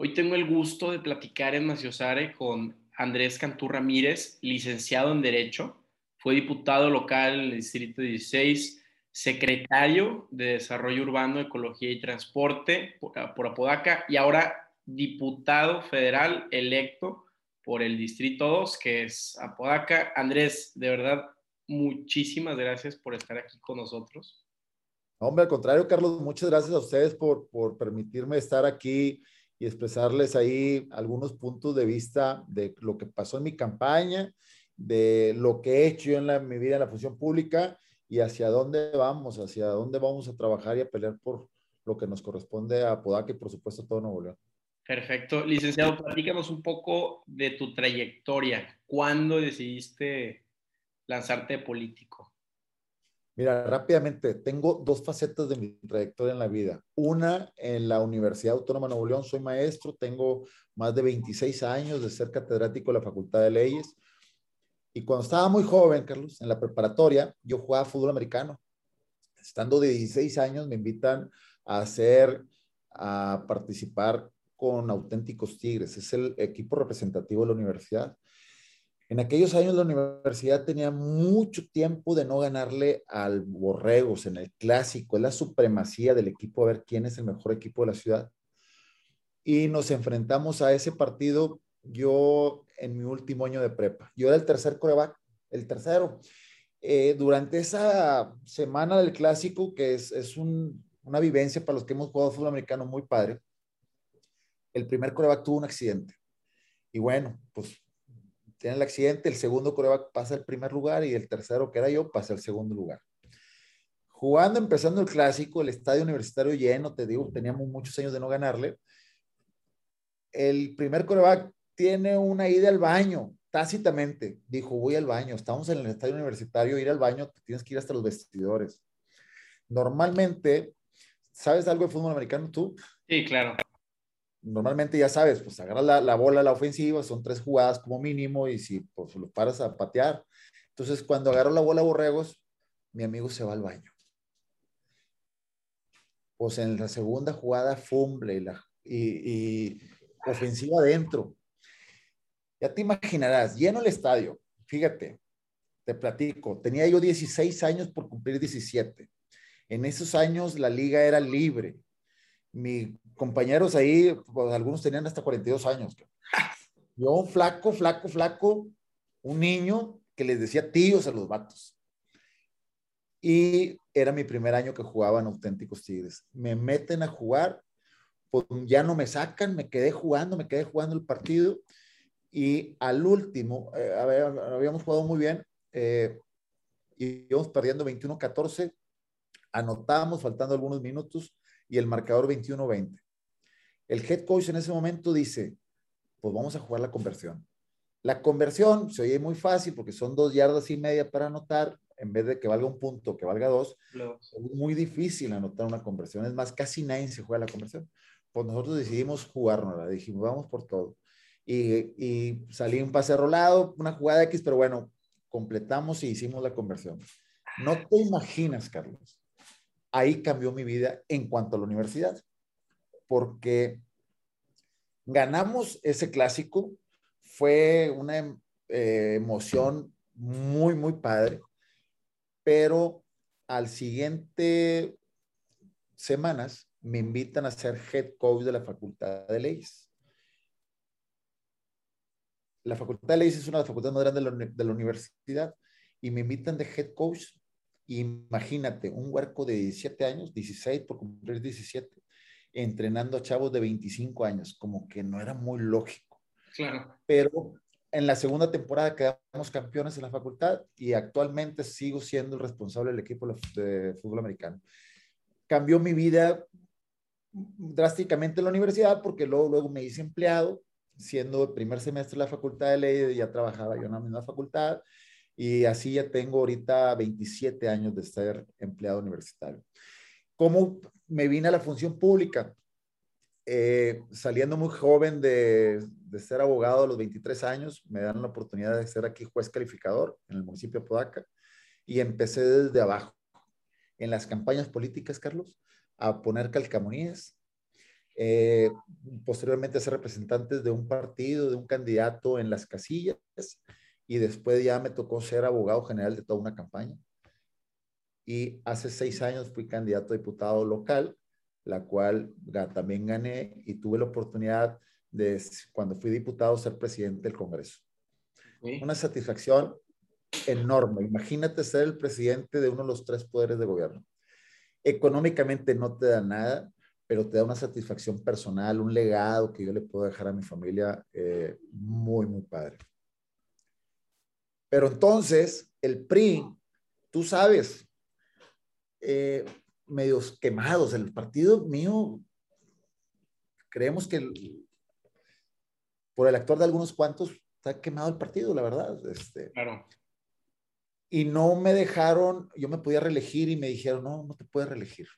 Hoy tengo el gusto de platicar en Maciosare con Andrés Cantú Ramírez, licenciado en Derecho, fue diputado local en el Distrito 16, secretario de Desarrollo Urbano, Ecología y Transporte por, por Apodaca y ahora diputado federal electo por el Distrito 2, que es Apodaca. Andrés, de verdad, muchísimas gracias por estar aquí con nosotros. Hombre, al contrario, Carlos, muchas gracias a ustedes por, por permitirme estar aquí y expresarles ahí algunos puntos de vista de lo que pasó en mi campaña, de lo que he hecho yo en la, mi vida en la función pública y hacia dónde vamos, hacia dónde vamos a trabajar y a pelear por lo que nos corresponde a Podaca y por supuesto a todo Nuevo León. Perfecto. Licenciado, platícanos un poco de tu trayectoria. ¿Cuándo decidiste lanzarte de político? Mira, rápidamente, tengo dos facetas de mi trayectoria en la vida. Una, en la Universidad Autónoma de Nuevo León, soy maestro, tengo más de 26 años de ser catedrático de la Facultad de Leyes. Y cuando estaba muy joven, Carlos, en la preparatoria, yo jugaba fútbol americano. Estando de 16 años, me invitan a hacer, a participar con Auténticos Tigres. Es el equipo representativo de la universidad. En aquellos años la universidad tenía mucho tiempo de no ganarle al Borregos en el clásico, es la supremacía del equipo, a ver quién es el mejor equipo de la ciudad. Y nos enfrentamos a ese partido yo en mi último año de prepa. Yo era el tercer coreback, el tercero. Eh, durante esa semana del clásico, que es, es un, una vivencia para los que hemos jugado fútbol americano muy padre, el primer coreback tuvo un accidente. Y bueno, pues tiene el accidente, el segundo coreback pasa al primer lugar y el tercero, que era yo, pasa al segundo lugar. Jugando, empezando el clásico, el estadio universitario lleno, te digo, teníamos muchos años de no ganarle. El primer coreback tiene una ida al baño, tácitamente. Dijo, voy al baño, estamos en el estadio universitario, ir al baño, tienes que ir hasta los vestidores. Normalmente, ¿sabes algo de fútbol americano tú? Sí, claro normalmente ya sabes, pues agarras la, la, bola a la ofensiva, son tres jugadas como mínimo y si pues lo paras a patear. Entonces, cuando agarro la bola a Borregos, mi amigo se va al baño. Pues en la segunda jugada, fumble y, la, y, y ofensiva adentro. Ya te imaginarás, lleno el estadio. Fíjate, te platico, tenía yo 16 años por cumplir 17. En esos años la liga era libre mis compañeros ahí, pues, algunos tenían hasta 42 años. Yo, un flaco, flaco, flaco, un niño que les decía tíos a los vatos. Y era mi primer año que jugaban auténticos Tigres. Me meten a jugar, pues ya no me sacan, me quedé jugando, me quedé jugando el partido. Y al último, eh, habíamos jugado muy bien, eh, íbamos perdiendo 21-14, anotamos, faltando algunos minutos, y el marcador 21-20. El head coach en ese momento dice, pues vamos a jugar la conversión. La conversión se oye muy fácil porque son dos yardas y media para anotar, en vez de que valga un punto, que valga dos. Es muy difícil anotar una conversión. Es más, casi nadie se juega la conversión. Pues nosotros decidimos jugárnosla. Dijimos, vamos por todo. Y, y salí un pase rolado, una jugada X, pero bueno, completamos y hicimos la conversión. No te imaginas, Carlos, ahí cambió mi vida en cuanto a la universidad, porque ganamos ese clásico, fue una eh, emoción muy, muy padre, pero al siguiente semanas me invitan a ser head coach de la Facultad de Leyes. La Facultad de Leyes es una de las facultades más grandes de la, de la universidad y me invitan de head coach Imagínate, un huerco de 17 años, 16 por cumplir 17, entrenando a chavos de 25 años, como que no era muy lógico. Claro. Pero en la segunda temporada quedamos campeones en la facultad y actualmente sigo siendo el responsable del equipo de fútbol americano. Cambió mi vida drásticamente en la universidad porque luego, luego me hice empleado, siendo el primer semestre de la facultad de ley, ya trabajaba yo en la misma facultad y así ya tengo ahorita 27 años de ser empleado universitario. ¿Cómo me vine a la función pública? Eh, saliendo muy joven de, de, ser abogado a los 23 años, me dan la oportunidad de ser aquí juez calificador en el municipio de Podaca y empecé desde abajo en las campañas políticas, Carlos, a poner calcamonías, eh, posteriormente ser representantes de un partido, de un candidato en las casillas, y después ya me tocó ser abogado general de toda una campaña. Y hace seis años fui candidato a diputado local, la cual también gané y tuve la oportunidad de, cuando fui diputado, ser presidente del Congreso. Una satisfacción enorme. Imagínate ser el presidente de uno de los tres poderes de gobierno. Económicamente no te da nada, pero te da una satisfacción personal, un legado que yo le puedo dejar a mi familia eh, muy, muy padre. Pero entonces, el PRI, tú sabes, eh, medios quemados, el partido mío, creemos que por el actor de algunos cuantos está quemado el partido, la verdad. Este, claro. Y no me dejaron, yo me podía reelegir y me dijeron, no, no te puedes reelegir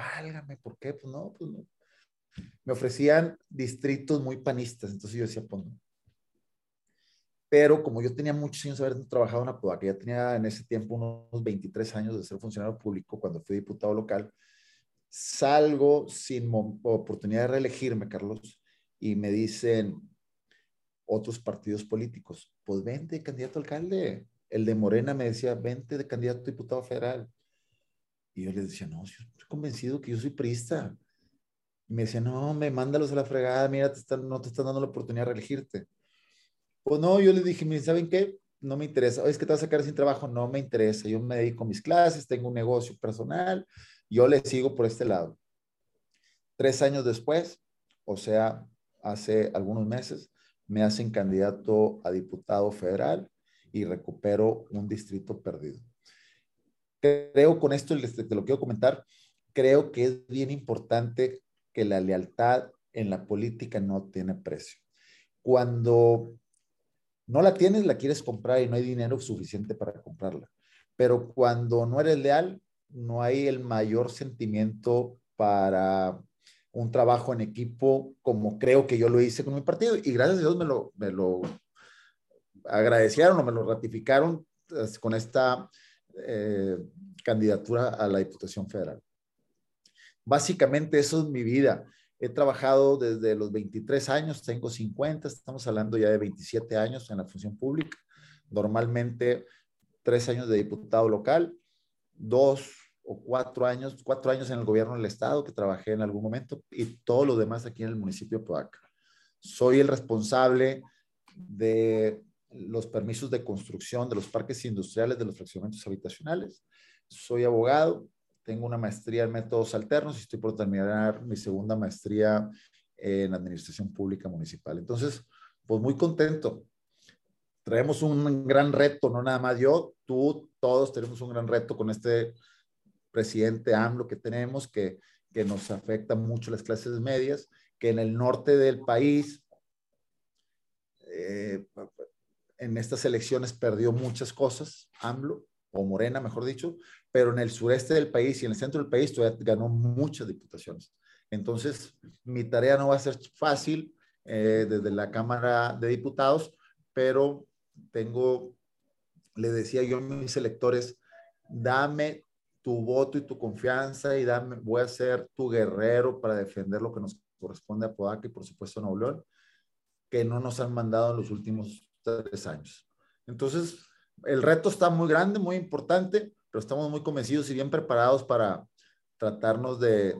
válgame, ¿por qué? Pues no, pues no. Me ofrecían distritos muy panistas, entonces yo decía, pues no. Pero como yo tenía muchos años de haber trabajado en Apodaca, ya tenía en ese tiempo unos 23 años de ser funcionario público cuando fui diputado local, salgo sin oportunidad de reelegirme, Carlos, y me dicen otros partidos políticos, pues vente candidato alcalde. El de Morena me decía, vente de candidato a diputado federal. Y yo les decía, no, yo estoy convencido que yo soy prista. Y me decía, no, me mándalos a la fregada, mira, te están, no te están dando la oportunidad de reelegirte. Pues no, yo les dije, ¿saben qué? No me interesa. Es que te vas a sacar sin trabajo. No me interesa. Yo me dedico a mis clases, tengo un negocio personal. Yo le sigo por este lado. Tres años después, o sea, hace algunos meses, me hacen candidato a diputado federal y recupero un distrito perdido creo con esto, te lo quiero comentar, creo que es bien importante que la lealtad en la política no tiene precio. Cuando no la tienes, la quieres comprar y no hay dinero suficiente para comprarla. Pero cuando no eres leal, no hay el mayor sentimiento para un trabajo en equipo como creo que yo lo hice con mi partido. Y gracias a Dios me lo, me lo agradecieron o me lo ratificaron pues, con esta eh, candidatura a la Diputación Federal. Básicamente eso es mi vida. He trabajado desde los 23 años, tengo 50, estamos hablando ya de 27 años en la función pública. Normalmente tres años de diputado local, dos o cuatro años, cuatro años en el gobierno del estado que trabajé en algún momento y todo lo demás aquí en el municipio de Podaca. Soy el responsable de los permisos de construcción de los parques industriales de los fraccionamientos habitacionales. Soy abogado, tengo una maestría en métodos alternos y estoy por terminar mi segunda maestría en administración pública municipal. Entonces, pues muy contento. Traemos un gran reto, no nada más yo, tú, todos tenemos un gran reto con este presidente AMLO que tenemos, que, que nos afecta mucho las clases medias, que en el norte del país eh, en estas elecciones perdió muchas cosas, AMLO, o Morena, mejor dicho, pero en el sureste del país y en el centro del país todavía ganó muchas diputaciones. Entonces, mi tarea no va a ser fácil eh, desde la Cámara de Diputados, pero tengo, le decía yo a mis electores, dame tu voto y tu confianza y dame, voy a ser tu guerrero para defender lo que nos corresponde a Podaca y por supuesto a Nuevo que no nos han mandado en los últimos tres años. Entonces, el reto está muy grande, muy importante, pero estamos muy convencidos y bien preparados para tratarnos de,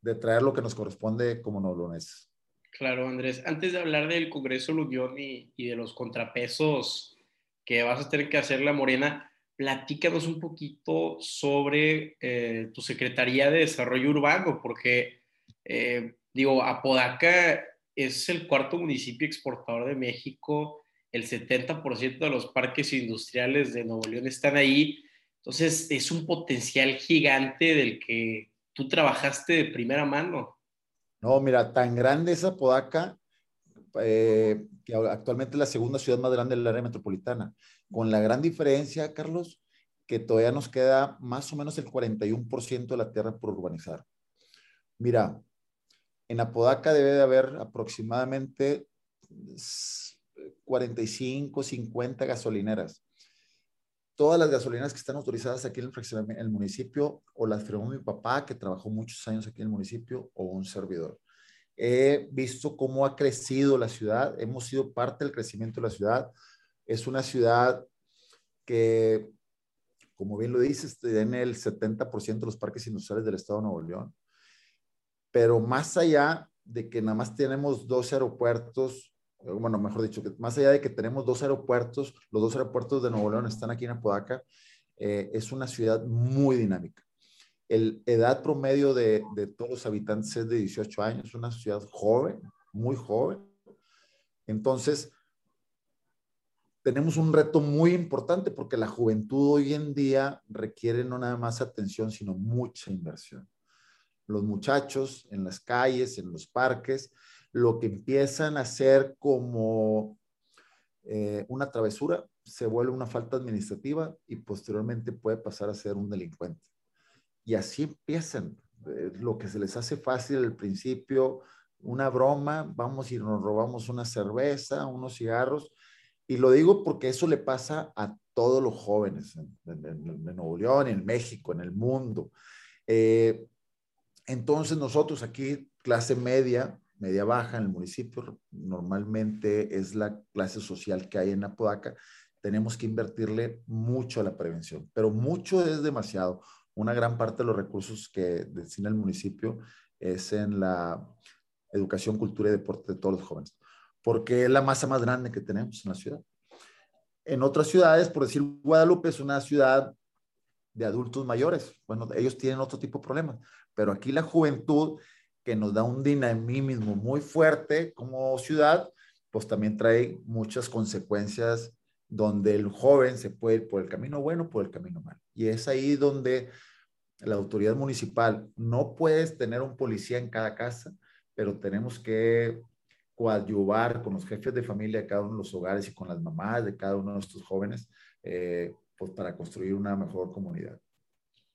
de traer lo que nos corresponde como noblones. Claro, Andrés. Antes de hablar del Congreso Lugión y, y, de los contrapesos que vas a tener que hacer la Morena, platícanos un poquito sobre eh, tu Secretaría de Desarrollo Urbano, porque, eh, digo, Apodaca es el cuarto municipio exportador de México el 70% de los parques industriales de Nuevo León están ahí. Entonces, es un potencial gigante del que tú trabajaste de primera mano. No, mira, tan grande esa Podaca, eh, que actualmente es la segunda ciudad más grande del área metropolitana, con la gran diferencia, Carlos, que todavía nos queda más o menos el 41% de la tierra por urbanizar. Mira, en Apodaca debe de haber aproximadamente 45, 50 gasolineras. Todas las gasolineras que están autorizadas aquí en el, el municipio, o las firmó mi papá, que trabajó muchos años aquí en el municipio, o un servidor. He visto cómo ha crecido la ciudad, hemos sido parte del crecimiento de la ciudad. Es una ciudad que, como bien lo dices, tiene el 70% de los parques industriales del estado de Nuevo León. Pero más allá de que nada más tenemos dos aeropuertos, bueno, mejor dicho, que más allá de que tenemos dos aeropuertos, los dos aeropuertos de Nuevo León están aquí en Apodaca, eh, es una ciudad muy dinámica. El edad promedio de, de, todos los habitantes es de 18 años, una ciudad joven, muy joven. Entonces, tenemos un reto muy importante porque la juventud hoy en día requiere no nada más atención, sino mucha inversión. Los muchachos en las calles, en los parques, lo que empiezan a hacer como eh, una travesura se vuelve una falta administrativa y posteriormente puede pasar a ser un delincuente. Y así empiezan. Eh, lo que se les hace fácil al principio, una broma, vamos y nos robamos una cerveza, unos cigarros, y lo digo porque eso le pasa a todos los jóvenes en, Nuevo León, en México, en el mundo. Eh, entonces nosotros aquí, clase media, media baja en el municipio, normalmente es la clase social que hay en Apodaca, tenemos que invertirle mucho a la prevención, pero mucho es demasiado. Una gran parte de los recursos que destina el municipio es en la educación, cultura y deporte de todos los jóvenes porque es la masa más grande que tenemos en la ciudad. En otras ciudades, por decir Guadalupe, es una ciudad de adultos mayores. Bueno, ellos tienen otro tipo de problemas, pero aquí la juventud, que nos da un dinamismo muy fuerte como ciudad, pues también trae muchas consecuencias donde el joven se puede ir por el camino bueno o por el camino malo. Y es ahí donde la autoridad municipal no puedes tener un policía en cada casa, pero tenemos que coadyuvar con los jefes de familia de cada uno de los hogares y con las mamás de cada uno de estos jóvenes, eh, pues para construir una mejor comunidad.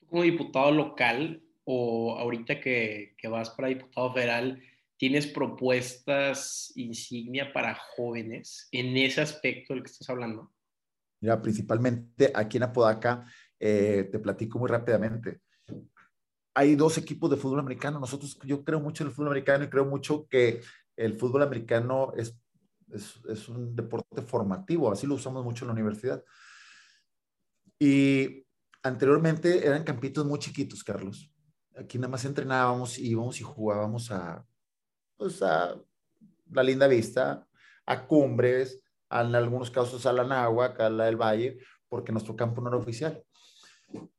Como diputado local o ahorita que, vas para diputado federal, ¿tienes propuestas insignia para jóvenes en ese aspecto del que estás hablando? Mira, principalmente aquí en Apodaca, eh, te platico muy rápidamente. Hay dos equipos de fútbol americano. Nosotros, yo creo mucho en el fútbol americano y creo mucho que el fútbol americano es, es, un deporte formativo, así lo usamos mucho en la universidad. Y anteriormente eran campitos muy chiquitos, Carlos. Aquí nada más entrenábamos, íbamos y jugábamos a, pues a la linda vista, a cumbres, en algunos casos a la Náhuac, a la del Valle, porque nuestro campo no era oficial.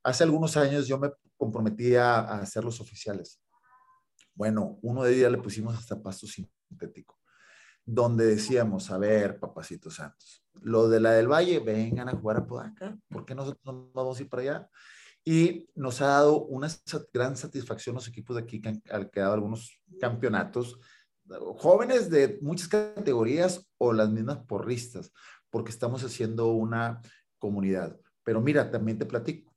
Hace algunos años yo me comprometí a, a hacer los oficiales. Bueno, uno de ellos le pusimos hasta pasto sintético, donde decíamos, a ver, papacitos santos, lo de la del Valle, vengan a jugar a Podaca, ¿por qué nosotros no vamos a ir para allá? Y nos ha dado una gran satisfacción los equipos de aquí que han quedado algunos campeonatos, jóvenes de muchas categorías o las mismas porristas, porque estamos haciendo una comunidad. Pero mira, también te platico.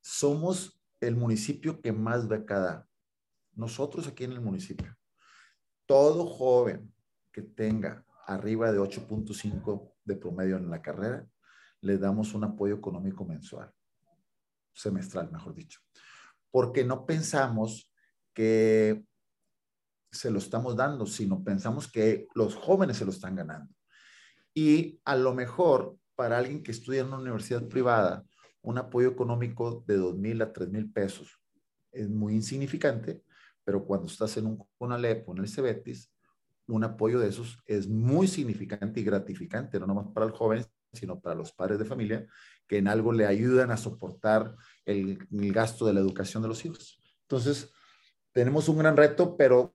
Somos el municipio que más becada nosotros aquí en el municipio, todo joven que tenga arriba de 8.5 de promedio en la carrera, le damos un apoyo económico mensual, semestral, mejor dicho, porque no pensamos que se lo estamos dando, sino pensamos que los jóvenes se lo están ganando. Y a lo mejor para alguien que estudia en una universidad privada, un apoyo económico de 2 mil a 3 mil pesos es muy insignificante, pero cuando estás en un CONALEP o en el CEBETIS, un apoyo de esos es muy significante y gratificante, no nomás para el joven, sino para los padres de familia, que en algo le ayudan a soportar el, gasto de la educación de los hijos. Entonces, tenemos un gran reto, pero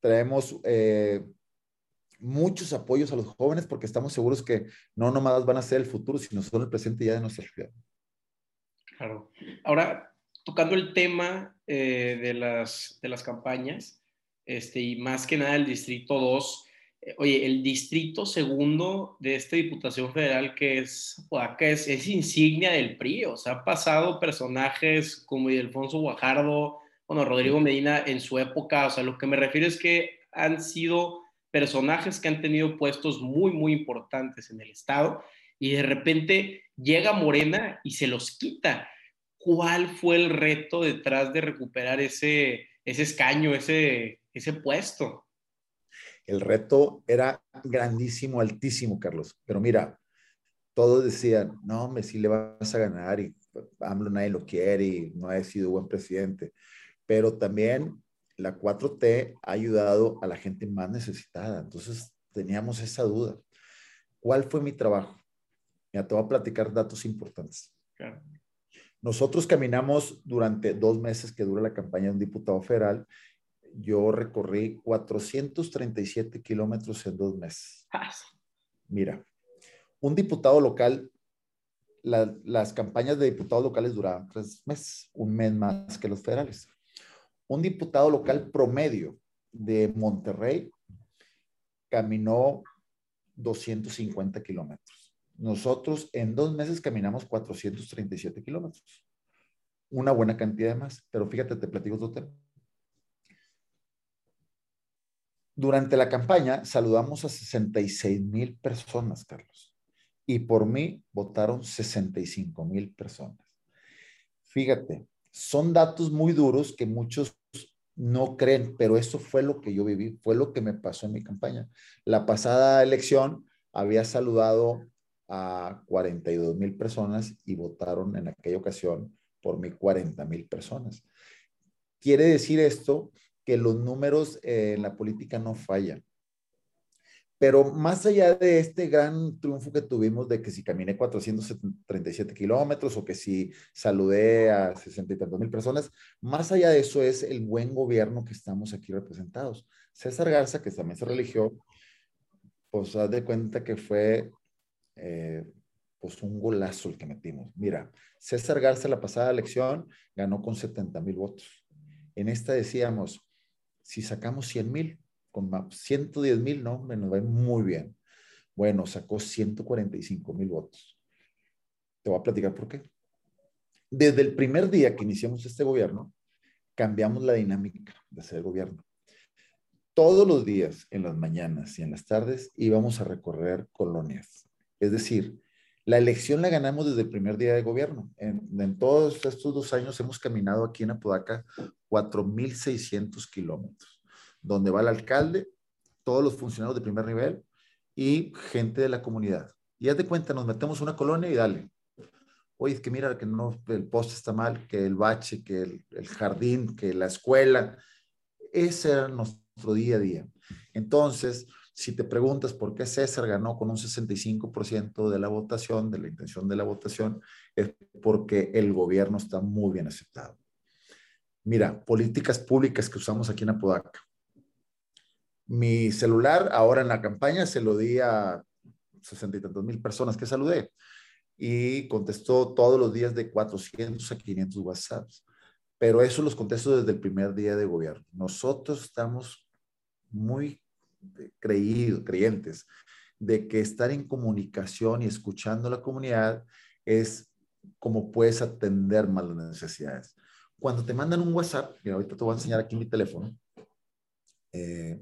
traemos eh, muchos apoyos a los jóvenes porque estamos seguros que no nomás van a ser el futuro, sino son el presente ya de nuestra ciudad. Claro. Ahora, tocando el tema eh, de, las, de las campañas, este, y más que nada el Distrito 2, eh, oye, el Distrito segundo de esta Diputación Federal que es Oaxaca es, es, insignia del PRI, o sea, ha pasado personajes como Ildefonso Guajardo, bueno, Rodrigo Medina en su época, o sea, lo que me refiero es que han sido personajes que han tenido puestos muy, muy importantes en el Estado y de repente llega Morena y se los quita. ¿Cuál fue el reto detrás de recuperar ese, ese escaño, ese, ese puesto? El reto era grandísimo, altísimo, Carlos. Pero mira, todos decían, no, me sí le vas a ganar y AMLO nadie lo quiere y no ha sido buen presidente. Pero también la 4T ha ayudado a la gente más necesitada. Entonces teníamos esa duda. ¿Cuál fue mi trabajo? Ya te voy a platicar datos importantes. Nosotros caminamos durante dos meses que dura la campaña de un diputado federal. Yo recorrí 437 kilómetros en dos meses. Mira, un diputado local, las campañas de diputados locales duraban tres meses, un mes más que los federales. Un diputado local promedio de Monterrey caminó 250 kilómetros. Nosotros en dos meses caminamos 437 kilómetros. Una buena cantidad de más, pero fíjate, te platico otro tema. Durante la campaña saludamos a 66 mil personas, Carlos, y por mí votaron 65 mil personas. Fíjate, son datos muy duros que muchos no creen, pero eso fue lo que yo viví, fue lo que me pasó en mi campaña. La pasada elección había saludado a 42 mil personas y votaron en aquella ocasión por mí 40 mil personas. Quiere decir esto que los números en la política no fallan. Pero más allá de este gran triunfo que tuvimos de que si caminé 437 kilómetros o que si saludé a 60 y tantos mil personas, más allá de eso es el buen gobierno que estamos aquí representados. César Garza, que también se religió, pues haz de cuenta que fue eh, pues un golazo el que metimos. Mira, César Garza la pasada elección ganó con 70 mil votos. En esta decíamos, si sacamos 100 mil, con 110 mil, no, me nos va muy bien. Bueno, sacó 145 mil votos. Te voy a platicar por qué. Desde el primer día que iniciamos este gobierno, cambiamos la dinámica de hacer gobierno. Todos los días, en las mañanas y en las tardes, íbamos a recorrer colonias. Es decir, la elección la ganamos desde el primer día de gobierno. En, todos estos dos años hemos caminado aquí en Apodaca 4.600 kilómetros donde va el alcalde, todos los funcionarios de primer nivel y gente de la comunidad. Y haz de cuenta, nos metemos una colonia y dale. Oye, es que mira que no, el poste está mal, que el bache, que el, el jardín, que la escuela. Ese era nuestro día a día. Entonces, si te preguntas por qué César ganó con un 65% de la votación, de la intención de la votación, es porque el gobierno está muy bien aceptado. Mira, políticas públicas que usamos aquí en Apodaca. Mi celular ahora en la campaña se lo di a sesenta y tantos mil personas que saludé y contestó todos los días de 400 a 500 WhatsApps. Pero eso los contesto desde el primer día de gobierno. Nosotros estamos muy creídos, creyentes de que estar en comunicación y escuchando a la comunidad es como puedes atender más las necesidades. Cuando te mandan un WhatsApp, y ahorita te voy a enseñar aquí mi teléfono, eh,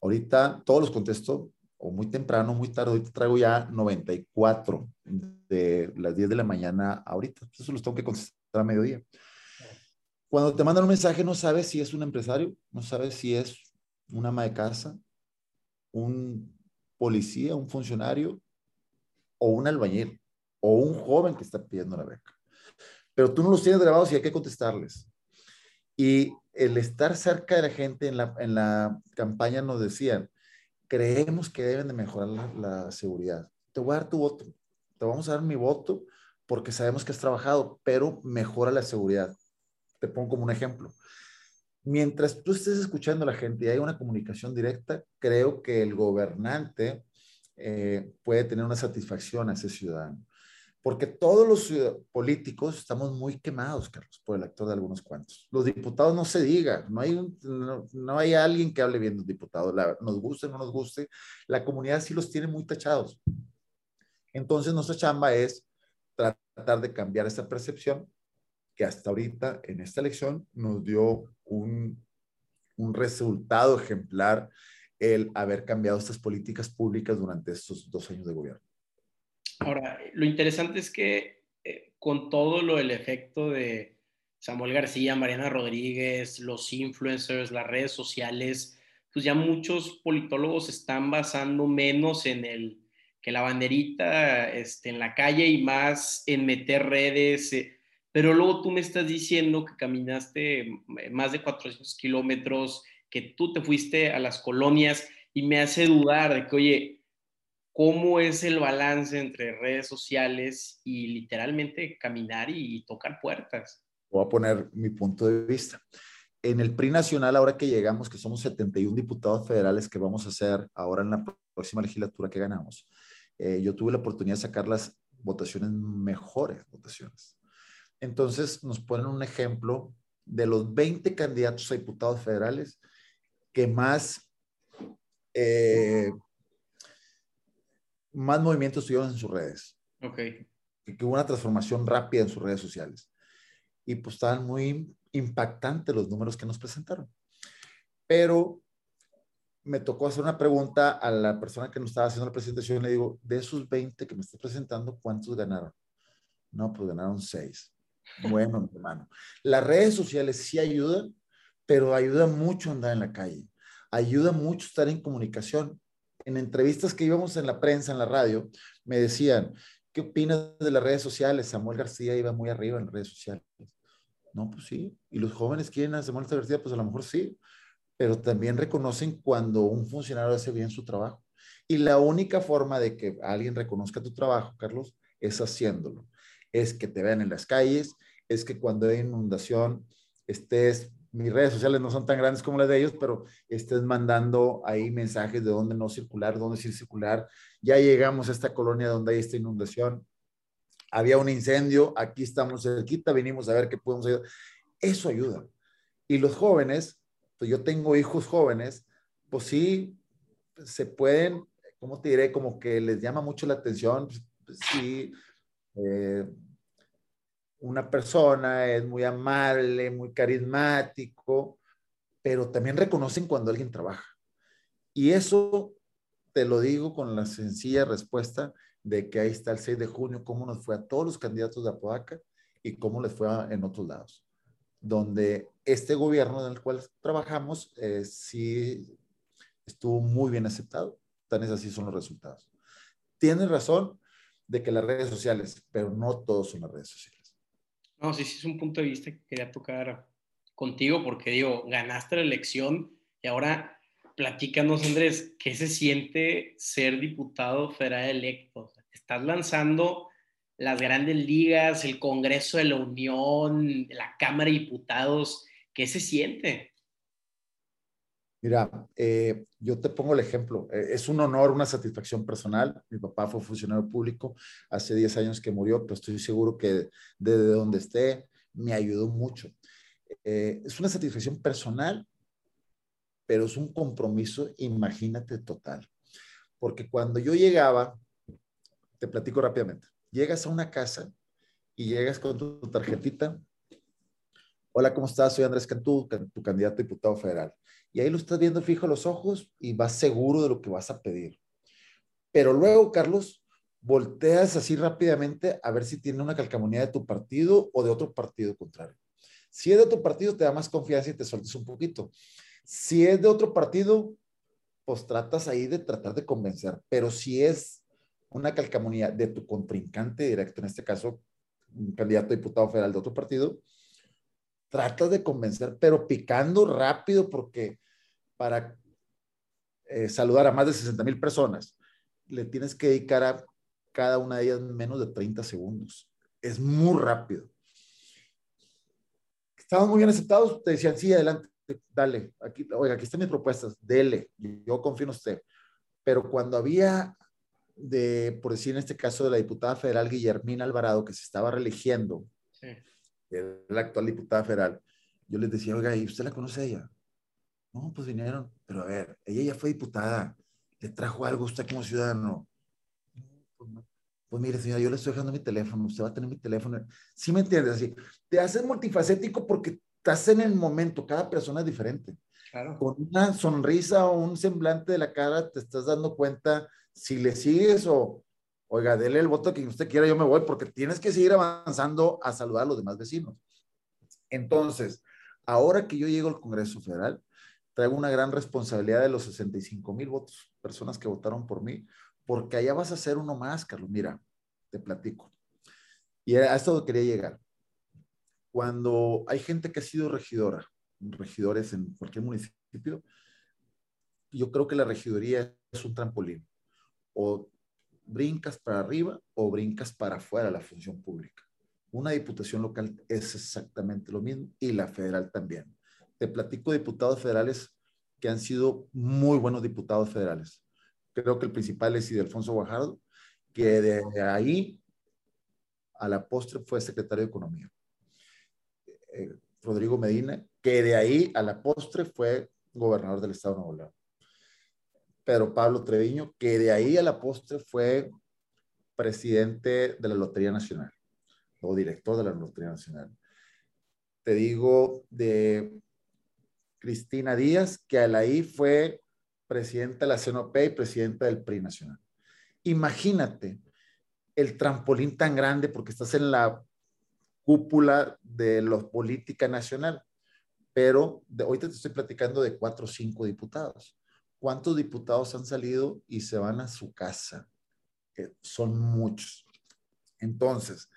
Ahorita todos los contesto o muy temprano, muy tarde. Ahorita traigo ya 94 de las 10 de la mañana ahorita. Eso los tengo que contestar a mediodía. Cuando te mandan un mensaje, no sabes si es un empresario, no sabes si es un ama de casa, un policía, un funcionario o un albañil o un joven que está pidiendo la beca. Pero tú no los tienes grabados y hay que contestarles. Y el estar cerca de la gente en la, en la campaña nos decían, creemos que deben de mejorar la, seguridad. Te voy a dar tu voto, te vamos a dar mi voto porque sabemos que has trabajado, pero mejora la seguridad. Te pongo como un ejemplo. Mientras tú estés escuchando a la gente y hay una comunicación directa, creo que el gobernante eh, puede tener una satisfacción a ese ciudadano porque todos los políticos estamos muy quemados, Carlos, por el actor de algunos cuantos. Los diputados no se diga, no hay, no, hay alguien que hable bien de los diputados, nos guste o no nos guste, la comunidad sí los tiene muy tachados. Entonces, nuestra chamba es tratar de cambiar esa percepción que hasta ahorita en esta elección nos dio un, un resultado ejemplar el haber cambiado estas políticas públicas durante estos dos años de gobierno. Ahora, lo interesante es que eh, con todo lo del efecto de Samuel García, Mariana Rodríguez, los influencers, las redes sociales, pues ya muchos politólogos están basando menos en el que la banderita este, en la calle y más en meter redes. Eh, pero luego tú me estás diciendo que caminaste más de 400 kilómetros, que tú te fuiste a las colonias y me hace dudar de que, oye, ¿cómo es el balance entre redes sociales y literalmente caminar y tocar puertas? Voy a poner mi punto de vista. En el PRI nacional, ahora que llegamos, que somos 71 diputados federales que vamos a hacer ahora en la próxima legislatura que ganamos, eh, yo tuve la oportunidad de sacar las votaciones mejores votaciones. Entonces nos ponen un ejemplo de los 20 candidatos a diputados federales que más, eh, más movimientos tuvieron en sus redes. Ok. Que hubo una transformación rápida en sus redes sociales. Y pues estaban muy impactantes los números que nos presentaron. Pero me tocó hacer una pregunta a la persona que nos estaba haciendo la presentación. Le digo, de esos 20 que me estás presentando, ¿cuántos ganaron? No, pues ganaron 6. Bueno, mi hermano. Las redes sociales sí ayudan, pero ayuda mucho andar en la calle. Ayuda mucho estar en comunicación. En entrevistas que íbamos en la prensa, en la radio, me decían, ¿qué opinas de las redes sociales? Samuel García iba muy arriba en las redes sociales. No, pues sí. ¿Y los jóvenes quieren a Samuel García? Pues a lo mejor sí pero también reconocen cuando un funcionario hace bien su trabajo. Y la única forma de que alguien reconozca tu trabajo, Carlos, es haciéndolo. Es que te vean en las calles, es que cuando hay inundación estés, mis redes sociales no son tan grandes como las de ellos, pero estés mandando ahí mensajes de dónde no circular, dónde sí circular. Ya llegamos a esta colonia donde hay esta inundación. Había un incendio, aquí estamos cerquita, vinimos a ver qué podemos hacer. Eso ayuda. Y los jóvenes pues yo tengo hijos jóvenes, pues sí, se pueden, ¿cómo te diré? Como que les llama mucho la atención, pues, pues sí, eh, una persona es muy amable, muy carismático, pero también reconocen cuando alguien trabaja. Y eso te lo digo con la sencilla respuesta de que ahí está el 6 de junio, cómo nos fue a todos los candidatos de Apodaca y cómo les fue en otros lados donde este gobierno en el cual trabajamos eh, sí estuvo muy bien aceptado. Tan es así son los resultados. Tienes razón de que las redes sociales, pero no todos son las redes sociales. No, sí, sí es un punto de vista que quería tocar contigo porque digo, ganaste la elección y ahora platícanos, Andrés, ¿qué se siente ser diputado federal electo? Estás lanzando las grandes ligas, el Congreso de la Unión, la Cámara de Diputados, ¿qué se siente? Mira, eh, yo te pongo el ejemplo. Eh, es un honor, una satisfacción personal. Mi papá fue funcionario público hace 10 años que murió, pero estoy seguro que desde donde esté me ayudó mucho. Eh, es una satisfacción personal, pero es un compromiso, imagínate, total. Porque cuando yo llegaba, te platico rápidamente, llegas a una casa y llegas con tu tarjetita. Hola, ¿cómo estás? Soy Andrés Cantú, tu candidato a diputado federal. Y ahí lo estás viendo fijo los ojos y vas seguro de lo que vas a pedir. Pero luego, Carlos, volteas así rápidamente a ver si tiene una calcamonía de tu partido o de otro partido contrario. Si es de tu partido, te da más confianza y te sueltes un poquito. Si es de otro partido, pues tratas ahí de tratar de convencer. Pero si es una calcamonía de tu contrincante directo, en este caso, un candidato a diputado federal de otro partido, tratas de convencer, pero picando rápido porque para eh, saludar a más de 60 mil personas, le tienes que dedicar a cada una de ellas menos de 30 segundos. Es muy rápido. Estaban muy bien aceptados, te decían, sí, adelante, dale, aquí, oiga, aquí están mis propuestas, dele, yo confío en usted. Pero cuando había de, por decir en este caso, de la diputada federal Guillermina Alvarado, que se estaba reeligiendo, sí. la actual diputada federal, yo les decía, oiga, ¿y usted la conoce a ella? No, pues vinieron, pero a ver, ella ya fue diputada, le trajo algo usted como ciudadano. Pues, pues, mire, señora, yo le estoy dejando mi teléfono, usted va a tener mi teléfono. ¿Sí me entiendes? Así, te haces multifacético porque estás en el momento, cada persona es diferente. Claro. Con una sonrisa o un semblante de la cara te estás dando cuenta si le sigues o, oiga, dele el voto que usted quiera, yo me voy, porque tienes que seguir avanzando a saludar a los demás vecinos. Entonces, ahora que yo llego al Congreso Federal, traigo una gran responsabilidad de los 65 mil votos, personas que votaron por mí, porque allá vas a ser uno más, Carlos. Mira, te platico. Y a esto quería llegar. Cuando hay gente que ha sido regidora, regidores en cualquier municipio, yo creo que la regiduría es un trampolín. O brincas para arriba o brincas para afuera la función pública. Una diputación local es exactamente lo mismo y la federal también. Te platico diputados federales que han sido muy buenos diputados federales. Creo que el principal es Alfonso Guajardo, que de ahí a la postre fue secretario de Economía. Eh, Rodrigo Medina, que de ahí a la postre fue gobernador del estado de Nuevo León. Pedro Pablo Treviño, que de ahí a la postre fue presidente de la Lotería Nacional o director de la Lotería Nacional. Te digo de Cristina Díaz, que ahí fue presidenta de la CNOP y presidenta del PRI Nacional. Imagínate el trampolín tan grande porque estás en la cúpula de la política nacional, pero de, ahorita te estoy platicando de cuatro o cinco diputados. ¿Cuántos diputados han salido y se van a su casa? son muchos. Entonces,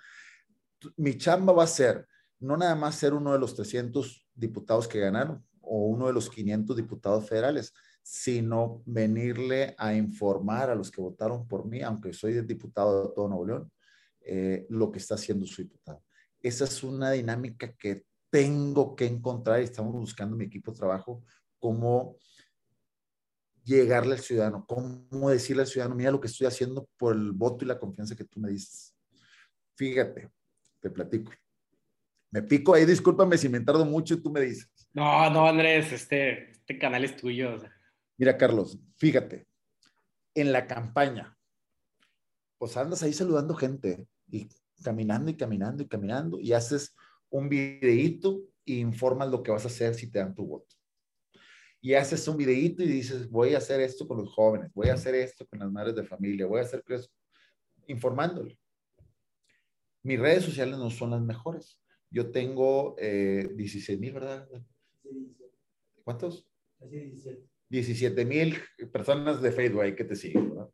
mi chamba va a ser no nada más ser uno de los 300 diputados que ganaron o uno de los 500 diputados federales, sino venirle a informar a los que votaron por mí, aunque soy diputado de todo Nuevo León, eh, lo que está haciendo su diputado. Esa es una dinámica que tengo que encontrar y estamos buscando mi equipo de trabajo cómo llegarle al ciudadano, cómo decirle al ciudadano, mira lo que estoy haciendo por el voto y la confianza que tú me dices. Fíjate, te platico. Me pico ahí, discúlpame si me tardo mucho y tú me dices. No, no, Andrés, este, este canal es tuyo. Mira, Carlos, fíjate, en la campaña, pues andas ahí saludando gente y caminando y caminando y caminando y haces un videíto e informas lo que vas a hacer si te dan tu voto y haces un videíto y dices, voy a hacer esto con los jóvenes, voy a hacer esto con las madres de familia, voy a hacer esto, informándole. Mis redes sociales no son las mejores. Yo tengo eh, 16 mil, ¿verdad? ¿Cuántos? 17 mil personas de Facebook ahí que te siguen, ¿verdad?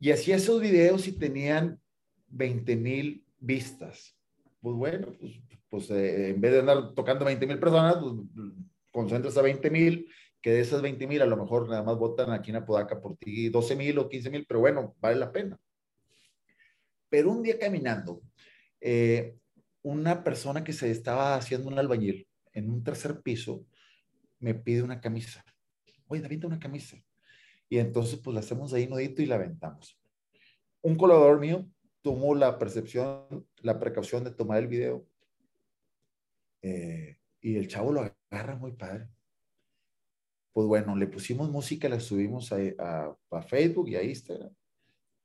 Y hacía esos videos y tenían 20 mil vistas. Pues bueno, pues, pues eh, en vez de andar tocando 20 mil personas, pues concentras a 20 mil, que de esas 20 mil a lo mejor nada más votan aquí en Apodaca por ti 12 mil o 15 mil, pero bueno, vale la pena. Pero un día caminando, eh, una persona que se estaba haciendo un albañil en un tercer piso me pide una camisa. Oye, David, una camisa. Y entonces, pues la hacemos ahí nudito y la aventamos. Un colaborador mío tomó la percepción, la precaución de tomar el video. Eh, y el chavo lo agarra muy padre. Pues bueno, le pusimos música, la subimos a, a, Facebook y a Instagram.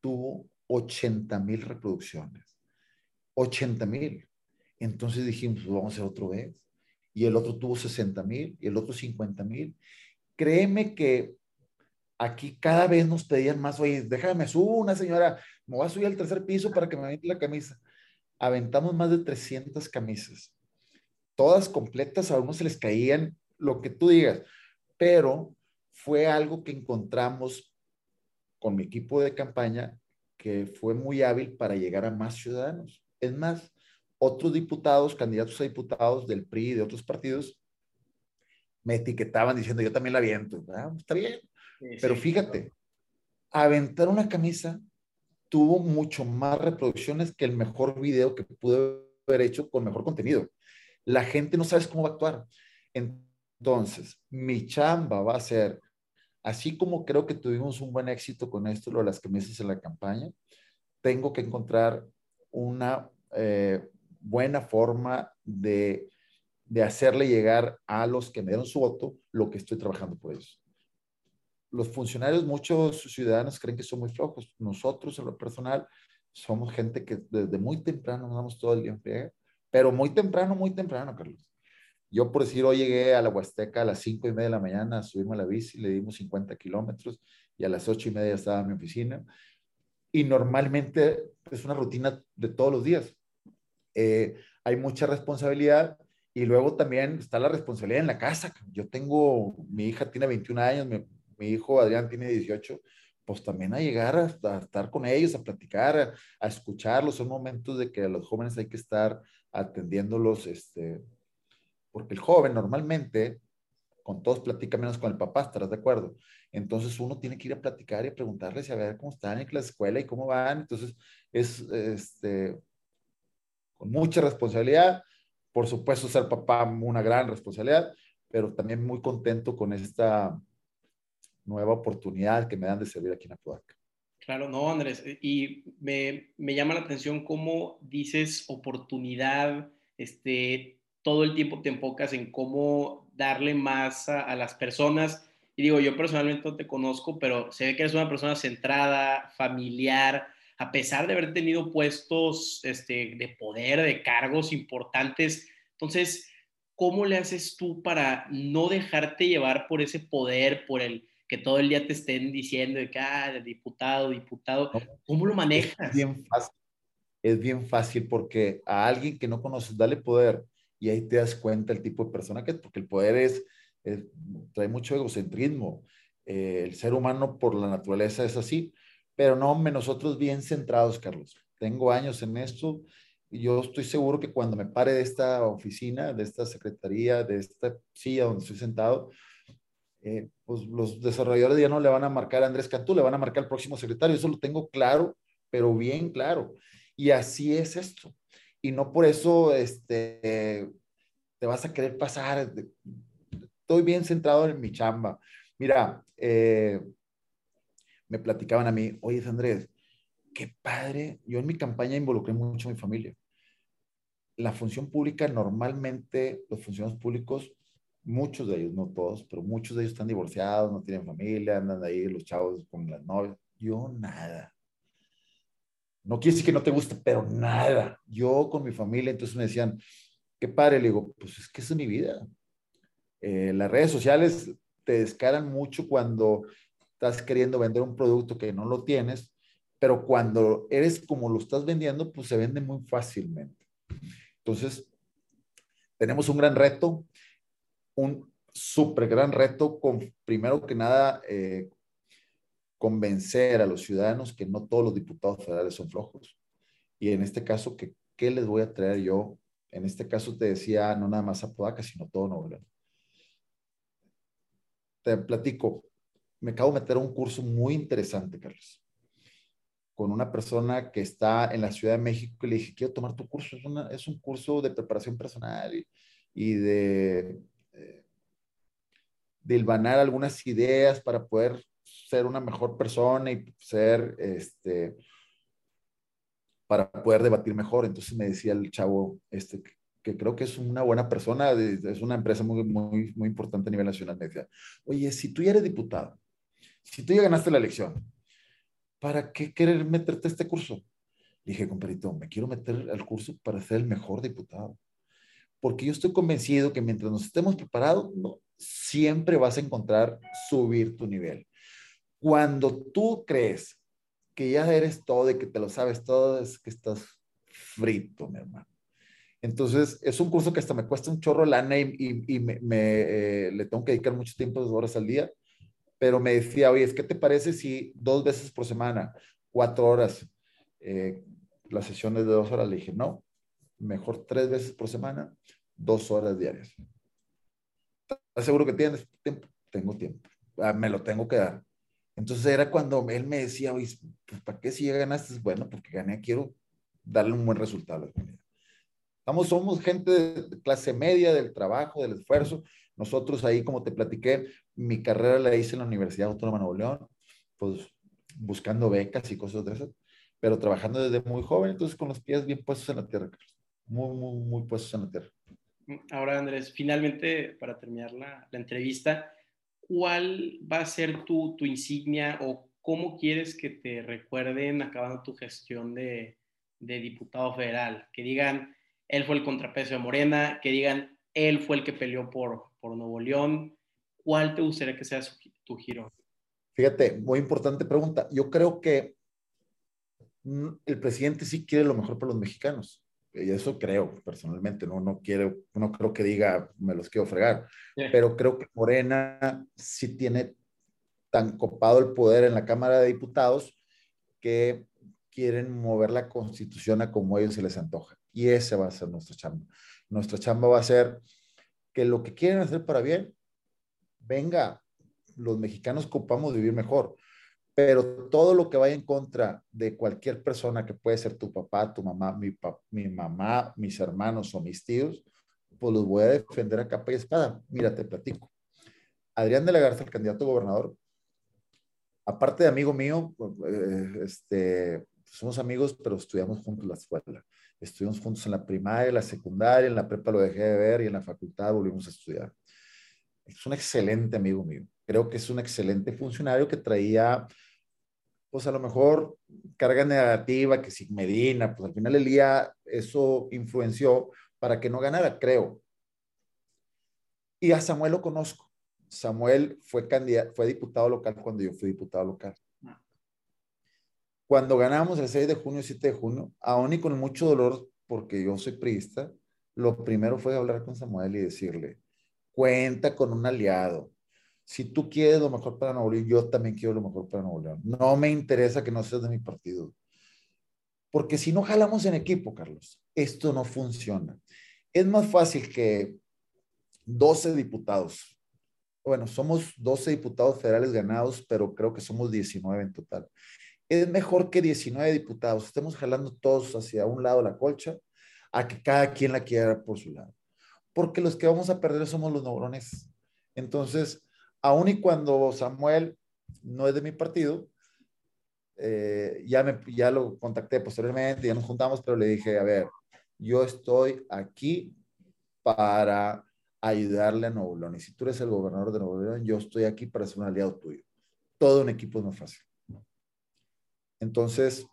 Tuvo 80 mil reproducciones. 80 mil. Entonces dijimos, pues vamos a hacer otro vez. Y el otro tuvo 60 mil y el otro 50 mil. Créeme que aquí cada vez nos pedían más, oye, déjame, subo una señora, me voy a subir al tercer piso para que me mete la camisa. Aventamos más de 300 camisas todas completas, a algunos se les caían lo que tú digas, pero fue algo que encontramos con mi equipo de campaña que fue muy hábil para llegar a más ciudadanos. Es más, otros diputados, candidatos a diputados del PRI y de otros partidos, me etiquetaban diciendo, yo también la aviento. Ah, está bien. Pero fíjate, aventar una camisa tuvo mucho más reproducciones que el mejor video que pude haber hecho con mejor contenido la gente no sabe cómo va a actuar. Entonces, mi chamba va a ser, así como creo que tuvimos un buen éxito con esto, lo de las camisas en la campaña, tengo que encontrar una eh, buena forma de, de hacerle llegar a los que me dieron su voto lo que estoy trabajando por ellos. Los funcionarios, muchos ciudadanos creen que son muy flojos. Nosotros, en lo personal, somos gente que desde muy temprano nos damos todo el día en pero muy temprano, muy temprano, Carlos. Yo, por decir, hoy llegué a la Huasteca a las cinco y media de la mañana, subimos a la bici, le dimos 50 kilómetros y a las ocho y media estaba en mi oficina. y normalmente es una rutina de todos los días. Eh, hay mucha responsabilidad y luego también está la responsabilidad en la casa. Yo tengo, mi hija tiene 21 años, mi, hijo Adrián tiene 18, pues también a llegar a, estar con ellos, a platicar, a, escucharlos. Son momentos de que a los jóvenes hay que estar atendiéndolos, este, porque el joven normalmente con todos platica menos con el papá, ¿estarás de acuerdo? Entonces uno tiene que ir a platicar y a preguntarles y a ver cómo están en la escuela y cómo van. Entonces es este, con mucha responsabilidad. Por supuesto, ser papá, una gran responsabilidad, pero también muy contento con esta nueva oportunidad que me dan de servir aquí en Apodaca. Claro, no, Andrés. Y me, me llama la atención cómo dices oportunidad, este, todo el tiempo te enfocas en cómo darle más a, las personas. Y digo, yo personalmente no te conozco, pero se ve que eres una persona centrada, familiar, a pesar de haber tenido puestos este, de poder, de cargos importantes. Entonces, ¿cómo le haces tú para no dejarte llevar por ese poder, por el que todo el día te estén diciendo de que, ah, diputado, diputado? ¿Cómo lo manejas? Es bien fácil. Es bien fácil porque a alguien que no conoces, dale poder y ahí te das cuenta el tipo de persona que es, porque el poder es, trae mucho egocentrismo. Eh, el ser humano por la naturaleza es así, pero no, nosotros bien centrados, Carlos. Tengo años en esto y yo estoy seguro que cuando me pare de esta oficina, de esta secretaría, de esta silla donde estoy sentado, eh, pues los desarrolladores ya no le van a marcar a Andrés Cantú, le van a marcar al próximo secretario. Eso lo tengo claro, pero bien claro. Y así es esto y no por eso este, te vas a querer pasar. Estoy bien centrado en mi chamba. Mira, eh, me platicaban a mí, oye, Andrés, qué padre. Yo en mi campaña involucré mucho a mi familia. La función pública, normalmente los funcionarios públicos, muchos de ellos, no todos, pero muchos de ellos están divorciados, no tienen familia, andan ahí los chavos con las novias. Yo nada no quiere decir que no te guste, pero nada. Yo con mi familia, entonces me decían, qué padre, le digo, pues es que es mi vida. Eh, las redes sociales te descaran mucho cuando estás queriendo vender un producto que no lo tienes, pero cuando eres como lo estás vendiendo, pues se vende muy fácilmente. Entonces, tenemos un gran reto, un súper gran reto con, primero que nada, eh, convencer a los ciudadanos que no todos los diputados federales son flojos. Y en este caso, que, ¿qué les voy a traer yo? En este caso te decía, no nada más a Podaca, sino todo Nuevo León. Te platico, me acabo de meter a un curso muy interesante, Carlos, con una persona que está en la Ciudad de México y le dije, quiero tomar tu curso. Es, es un curso de preparación personal y, y de, eh, de algunas ideas para poder ser una mejor persona y ser, este, para poder debatir mejor. Entonces me decía el chavo, este, que creo que es una buena persona, es una empresa muy, muy, muy importante a nivel nacional. Me decía, oye, si tú ya eres diputado, si tú ya ganaste la elección, ¿para qué querer meterte este curso? dije, compadrito, me quiero meter al curso para ser el mejor diputado. Porque yo estoy convencido que mientras nos estemos preparados, siempre vas a encontrar subir tu nivel. Cuando tú crees que ya eres todo y que te lo sabes todo, es que estás frito, mi hermano. Entonces, es un curso que hasta me cuesta un chorro lana y, y, me, eh, le tengo que dedicar mucho tiempo, dos horas al día. Pero me decía, oye, ¿qué te parece si dos veces por semana, cuatro horas, eh, las sesiones de dos horas? Le dije, no, mejor tres veces por semana, dos horas diarias. ¿Estás seguro que tienes tiempo? Tengo tiempo. Ah, me lo tengo que dar. Entonces era cuando él me decía, oye, pues ¿para qué si ya ganaste? Bueno, porque gané, quiero darle un buen resultado a la comunidad. Estamos, somos gente de clase media, del trabajo, del esfuerzo. Nosotros ahí, como te platiqué, mi carrera la hice en la Universidad Autónoma de Nuevo León, pues buscando becas y cosas de esas, pero trabajando desde muy joven, entonces con los pies bien puestos en la tierra, muy, muy, muy puestos en la tierra. Ahora, Andrés, finalmente, para terminar la, la entrevista, ¿cuál va a ser tu, tu insignia o cómo quieres que te recuerden acabando tu gestión de, de, diputado federal? Que digan, él fue el contrapeso de Morena, que digan, él fue el que peleó por, por Nuevo León. ¿Cuál te gustaría que sea tu giro? Fíjate, muy importante pregunta. Yo creo que mm, el presidente sí quiere lo mejor para los mexicanos. Y eso creo, personalmente, no, no, quiero, no creo que diga me los quiero fregar, pero creo que Morena sí tiene tan copado el poder en la Cámara de Diputados que quieren mover la constitución a como a ellos se les antoja. Y ese va a ser nuestra chamba. Nuestra chamba va a ser que lo que quieren hacer para bien, venga, los mexicanos ocupamos vivir mejor, pero todo lo que vaya en contra de cualquier persona que puede ser tu papá, tu mamá, mi, mi mamá, mis hermanos o mis tíos, pues los voy a defender a capa y espada. Mira, te platico. Adrián de la Garza, el candidato a gobernador, aparte de amigo mío, eh, este, somos amigos, pero estudiamos juntos la escuela. Estuvimos juntos en la primaria, en la secundaria, en la prepa lo dejé de ver y en la facultad volvimos a estudiar. Es un excelente amigo mío. Creo que es un excelente funcionario que traía, pues a lo mejor carga negativa, que sin Medina, pues al final del día eso influenció para que no ganara, creo. Y a Samuel lo conozco. Samuel fue, candidato, fue diputado local cuando yo fui diputado local. Cuando ganamos el 6 de junio, 7 de junio, aún y con mucho dolor, porque yo soy priista, lo primero fue hablar con Samuel y decirle, cuenta con un aliado. Si tú quieres lo mejor para Nuevo León, yo también quiero lo mejor para Nuevo León. No me interesa que no seas de mi partido. Porque si no jalamos en equipo, Carlos, esto no funciona. Es más fácil que 12 diputados. Bueno, somos 12 diputados federales ganados, pero creo que somos 19 en total es mejor que 19 diputados estemos jalando todos hacia un lado la colcha a que cada quien la quiera por su lado. Porque los que vamos a perder somos los neurones. Entonces, aun y cuando Samuel no es de mi partido, eh, ya, me, ya lo contacté posteriormente, ya nos juntamos, pero le dije, a ver, yo estoy aquí para ayudarle a Nuevo León. Y si tú eres el gobernador de Nuevo yo estoy aquí para ser un aliado tuyo. Todo un equipo es más fácil. Entonces,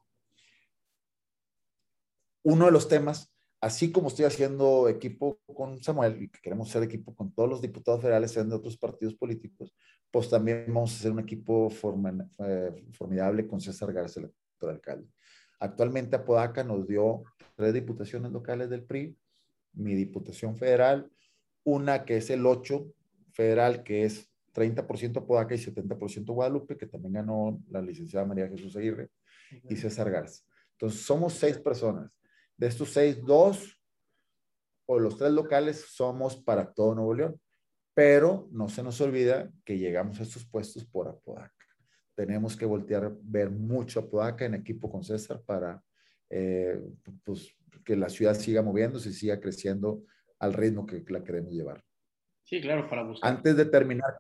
uno de los temas, así como estoy haciendo equipo con Samuel y que queremos ser equipo con todos los diputados federales, sean de otros partidos políticos, pues también vamos a hacer un equipo eh, formidable con César García, el alcalde. Actualmente Apodaca nos dio tres diputaciones locales del PRI, mi diputación federal, una que es el 8 federal, que es 30% Apodaca y 70% Guadalupe, que también ganó la licenciada María Jesús Aguirre, y César Garza. Entonces, somos seis personas. De estos seis, dos o los tres locales somos para todo Nuevo León. Pero no se nos olvida que llegamos a estos puestos por Apodaca. Tenemos que voltear, ver mucho Apodaca en equipo con César para eh, pues, que la ciudad siga moviéndose y siga creciendo al ritmo que la queremos llevar. Sí, claro, para buscar. Antes de terminar,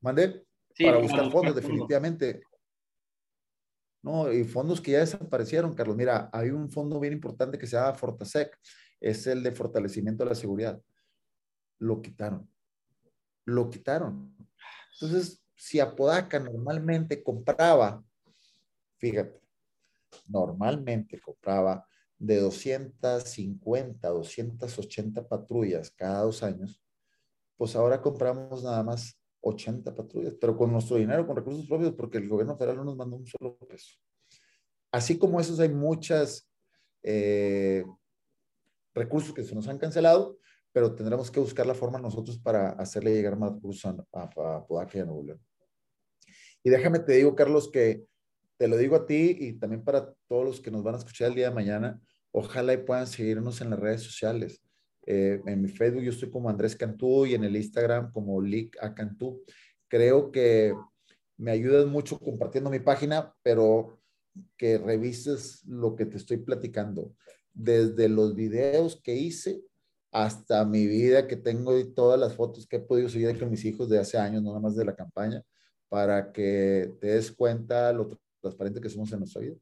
¿mande? para buscar fondos, definitivamente. No, y fondos que ya desaparecieron, Carlos. Mira, hay un fondo bien importante que se llama Fortasec, es el de fortalecimiento de la seguridad. Lo quitaron. Lo quitaron. Entonces, si Apodaca normalmente compraba, fíjate, normalmente compraba de 250, 280 patrullas cada dos años, pues ahora compramos nada más 80 patrullas, pero con nuestro dinero, con recursos propios, porque el gobierno federal no nos mandó un solo peso. Así como esos, hay muchas eh, recursos que se nos han cancelado, pero tendremos que buscar la forma nosotros para hacerle llegar más recursos a, a, Podaca y a Nuevo León. Y déjame te digo, Carlos, que te lo digo a ti y también para todos los que nos van a escuchar el día de mañana, ojalá y puedan seguirnos en las redes sociales. Eh, en mi Facebook yo estoy como Andrés Cantú y en el Instagram como Lick a Cantú. Creo que me ayudas mucho compartiendo mi página, pero que revises lo que te estoy platicando. Desde los videos que hice hasta mi vida que tengo y todas las fotos que he podido seguir con mis hijos de hace años, no nada más de la campaña, para que te des cuenta lo transparente que somos en nuestra vida.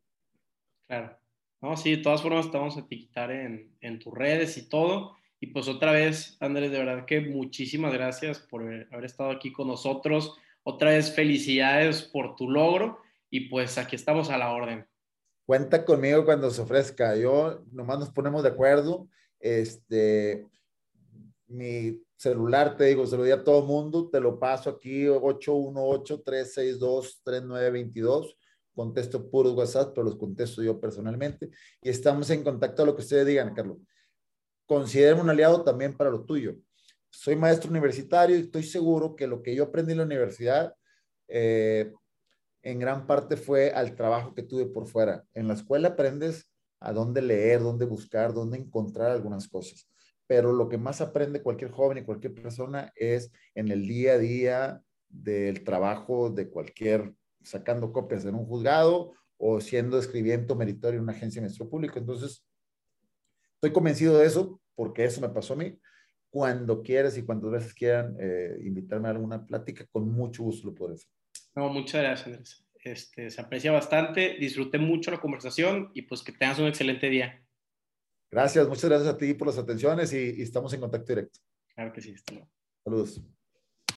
Claro. No, sí, de todas formas te vamos a etiquetar en, en tus redes y todo. Y pues otra vez, Andrés, de verdad que muchísimas gracias por haber estado aquí con nosotros. Otra vez, felicidades por tu logro y pues aquí estamos a la orden. Cuenta conmigo cuando se ofrezca. Yo nomás nos ponemos de acuerdo. Este, mi celular, te digo, se lo di a todo mundo, te lo paso aquí 818-362-3922 contesto puros WhatsApp, pero los contesto yo personalmente. Y estamos en contacto a lo que ustedes digan, Carlos. Consideren un aliado también para lo tuyo. Soy maestro universitario y estoy seguro que lo que yo aprendí en la universidad eh, en gran parte fue al trabajo que tuve por fuera. En la escuela aprendes a dónde leer, dónde buscar, dónde encontrar algunas cosas. Pero lo que más aprende cualquier joven y cualquier persona es en el día a día del trabajo de cualquier, sacando copias en un juzgado o siendo escribiendo meritorio en una agencia de ministro público. Entonces, estoy convencido de eso porque eso me pasó a mí. Cuando quieras y cuantas veces quieran eh, invitarme a alguna plática, con mucho gusto lo puedo hacer. No, muchas gracias, Andrés. Este, se aprecia bastante, disfruté mucho la conversación y pues que tengas un excelente día. Gracias, muchas gracias a ti por las atenciones y, estamos en contacto directo. Claro que sí, hasta Saludos.